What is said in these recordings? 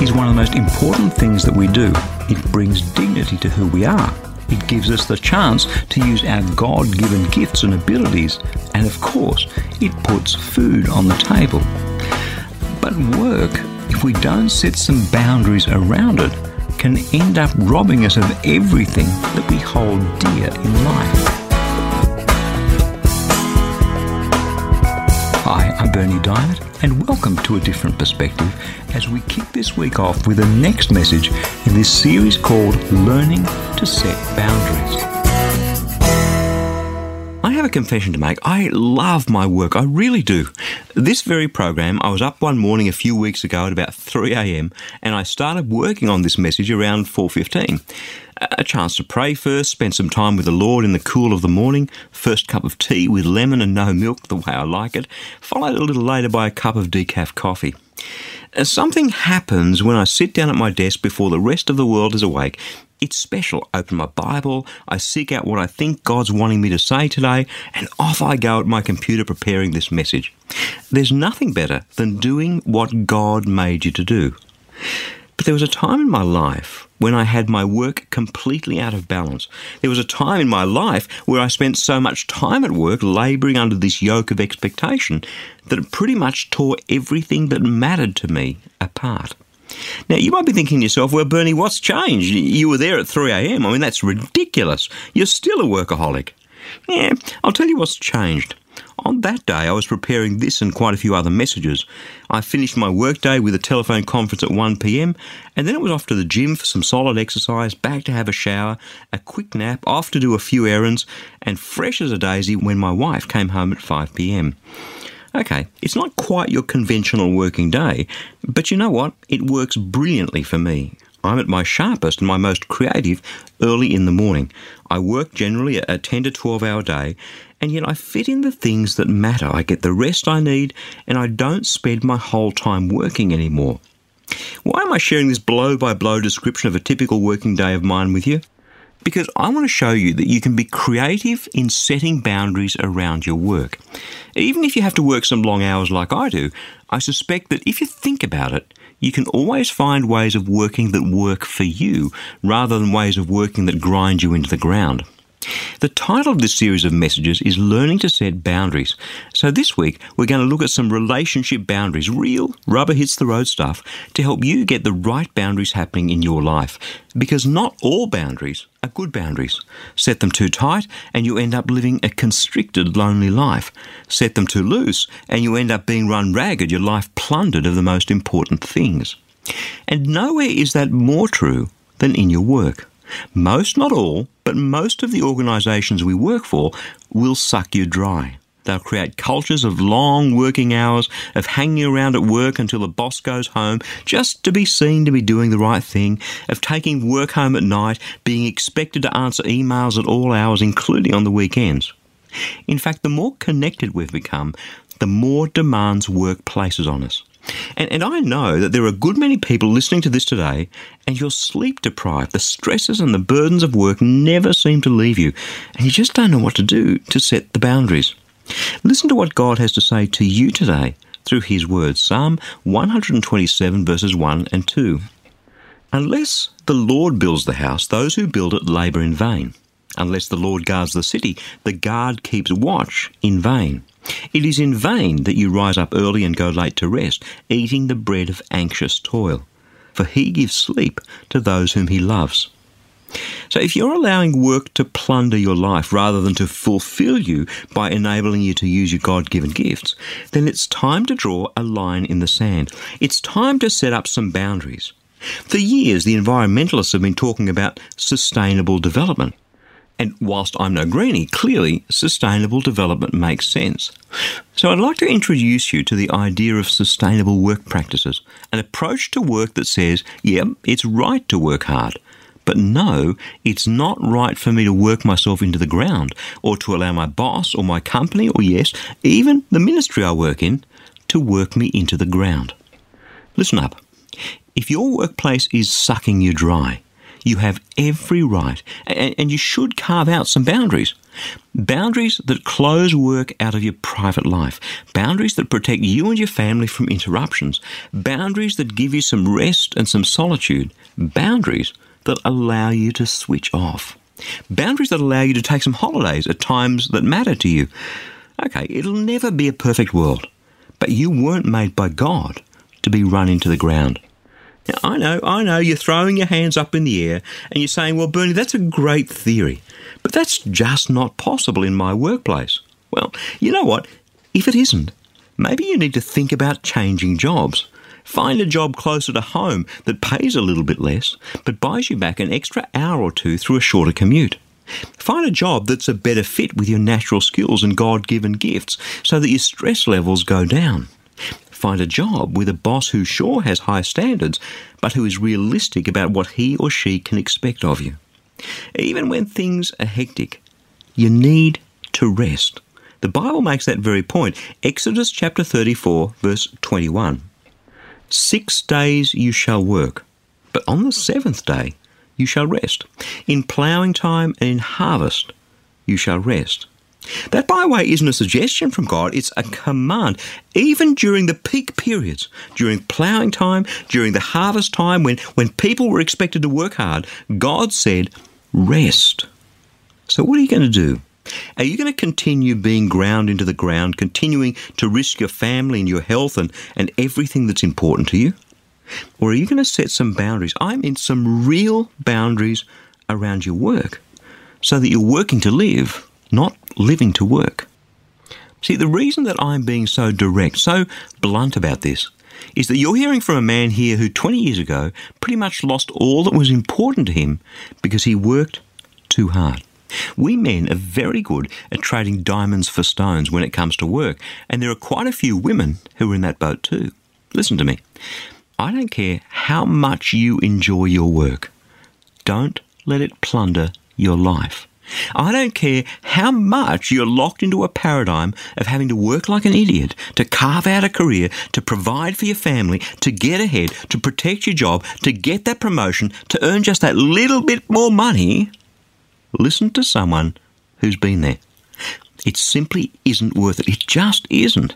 Is one of the most important things that we do. It brings dignity to who we are. It gives us the chance to use our God given gifts and abilities, and of course, it puts food on the table. But work, if we don't set some boundaries around it, can end up robbing us of everything that we hold dear in life. Hi, I'm Berni Dymet, and welcome to A Different Perspective as we kick this week off with the next message in this series called Learning to Set Boundaries. Have a confession to make. I love my work. I really do. This very program, I was up one morning a few weeks ago at about 3 a.m. and I started working on this message around 4:15 a chance to pray first, spend some time with the Lord in the cool of the morning, first cup of tea with lemon and no milk, the way I like it, followed a little later by a cup of decaf coffee. Something happens when I sit down at my desk before the rest of the world is awake. It's special. I open my Bible, I seek out what I think God's wanting me to say today, and off I go at my computer preparing this message. There's nothing better than doing what God made you to do. But there was a time in my life when I had my work completely out of balance. There was a time in my life where I spent so much time at work labouring under this yoke of expectation that it pretty much tore everything that mattered to me apart. Now, you might be thinking to yourself, well, Berni, what's changed? You were there at 3 a.m. I mean, that's ridiculous. You're still a workaholic. Yeah, I'll tell you what's changed. On that day, I was preparing this and quite a few other messages. I finished my workday with a telephone conference at 1pm, and then it was off to the gym for some solid exercise, back to have a shower, a quick nap, off to do a few errands, and fresh as a daisy when my wife came home at 5pm. Okay, it's not quite your conventional working day, but you know what? It works brilliantly for me. I'm at my sharpest and my most creative early in the morning. I work generally a 10 to 12 hour day, and yet I fit in the things that matter. I get the rest I need, and I don't spend my whole time working anymore. Why am I sharing this blow by blow description of a typical working day of mine with you? Because I want to show you that you can be creative in setting boundaries around your work. Even if you have to work some long hours like I do, I suspect that if you think about it, you can always find ways of working that work for you rather than ways of working that grind you into the ground. The title of this series of messages is Learning to Set Boundaries. So this week, we're going to look at some relationship boundaries, real rubber hits the road stuff, to help you get the right boundaries happening in your life. Because not all boundaries are good boundaries. Set them too tight, and you end up living a constricted, lonely life. Set them too loose, and you end up being run ragged, your life plundered of the most important things. And nowhere is that more true than in your work. Most, not all, but most of the organisations we work for will suck you dry. They'll create cultures of long working hours, of hanging around at work until the boss goes home, just to be seen to be doing the right thing, of taking work home at night, being expected to answer emails at all hours, including on the weekends. In fact, the more connected we've become, the more demands work places on us. And, and I know that there are a good many people listening to this today, and you're sleep deprived. The stresses and the burdens of work never seem to leave you, and you just don't know what to do to set the boundaries. Listen to what God has to say to you today through His Word Psalm 127, verses 1 and 2. Unless the Lord builds the house, those who build it labour in vain. Unless the Lord guards the city, the guard keeps watch in vain. It is in vain that you rise up early and go late to rest, eating the bread of anxious toil. For he gives sleep to those whom he loves. So if you're allowing work to plunder your life rather than to fulfill you by enabling you to use your God given gifts, then it's time to draw a line in the sand. It's time to set up some boundaries. For years, the environmentalists have been talking about sustainable development. And whilst I'm no greenie, clearly sustainable development makes sense. So I'd like to introduce you to the idea of sustainable work practices, an approach to work that says, yeah, it's right to work hard. But no, it's not right for me to work myself into the ground or to allow my boss or my company or, yes, even the ministry I work in to work me into the ground. Listen up. If your workplace is sucking you dry, you have every right, and, you should carve out some boundaries. Boundaries that close work out of your private life. Boundaries that protect you and your family from interruptions. Boundaries that give you some rest and some solitude. Boundaries that allow you to switch off. Boundaries that allow you to take some holidays at times that matter to you. Okay, it'll never be a perfect world, but you weren't made by God to be run into the ground. Now, I know, I know, you're throwing your hands up in the air and you're saying, well, Berni, that's a great theory, but that's just not possible in my workplace. Well, you know what? If it isn't, maybe you need to think about changing jobs. Find a job closer to home that pays a little bit less, but buys you back an extra hour or two through a shorter commute. Find a job that's a better fit with your natural skills and God given gifts so that your stress levels go down find a job with a boss who sure has high standards, but who is realistic about what he or she can expect of you. Even when things are hectic, you need to rest. The Bible makes that very point. Exodus chapter 34, verse 21. Six days you shall work, but on the seventh day you shall rest. In ploughing time and in harvest you shall rest. That, by the way, isn't a suggestion from God, it's a command. Even during the peak periods, during ploughing time, during the harvest time, when, when people were expected to work hard, God said, rest. So, what are you going to do? Are you going to continue being ground into the ground, continuing to risk your family and your health and, and everything that's important to you? Or are you going to set some boundaries? I mean, some real boundaries around your work so that you're working to live not living to work. See, the reason that I'm being so direct, so blunt about this, is that you're hearing from a man here who 20 years ago pretty much lost all that was important to him because he worked too hard. We men are very good at trading diamonds for stones when it comes to work, and there are quite a few women who are in that boat too. Listen to me. I don't care how much you enjoy your work. Don't let it plunder your life. I don't care how much you're locked into a paradigm of having to work like an idiot, to carve out a career, to provide for your family, to get ahead, to protect your job, to get that promotion, to earn just that little bit more money. Listen to someone who's been there. It simply isn't worth it. It just isn't.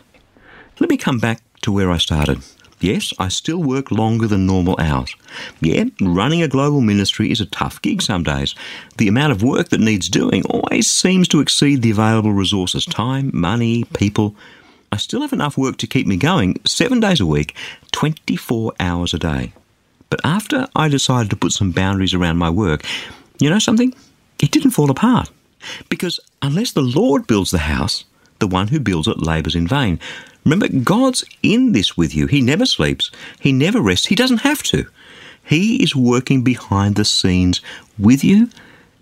Let me come back to where I started. Yes, I still work longer than normal hours. Yeah, running a global ministry is a tough gig some days. The amount of work that needs doing always seems to exceed the available resources time, money, people. I still have enough work to keep me going seven days a week, 24 hours a day. But after I decided to put some boundaries around my work, you know something? It didn't fall apart. Because unless the Lord builds the house, the one who builds it labours in vain. Remember, God's in this with you. He never sleeps, He never rests, He doesn't have to. He is working behind the scenes with you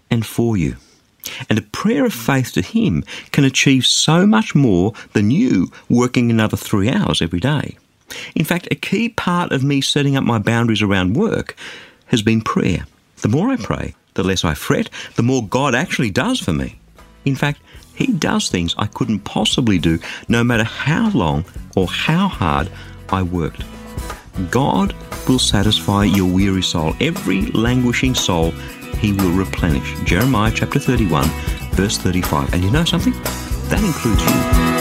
and for you. And a prayer of faith to Him can achieve so much more than you working another three hours every day. In fact, a key part of me setting up my boundaries around work has been prayer. The more I pray, the less I fret, the more God actually does for me. In fact, he does things I couldn't possibly do no matter how long or how hard I worked. God will satisfy your weary soul. Every languishing soul he will replenish. Jeremiah chapter 31, verse 35. And you know something? That includes you.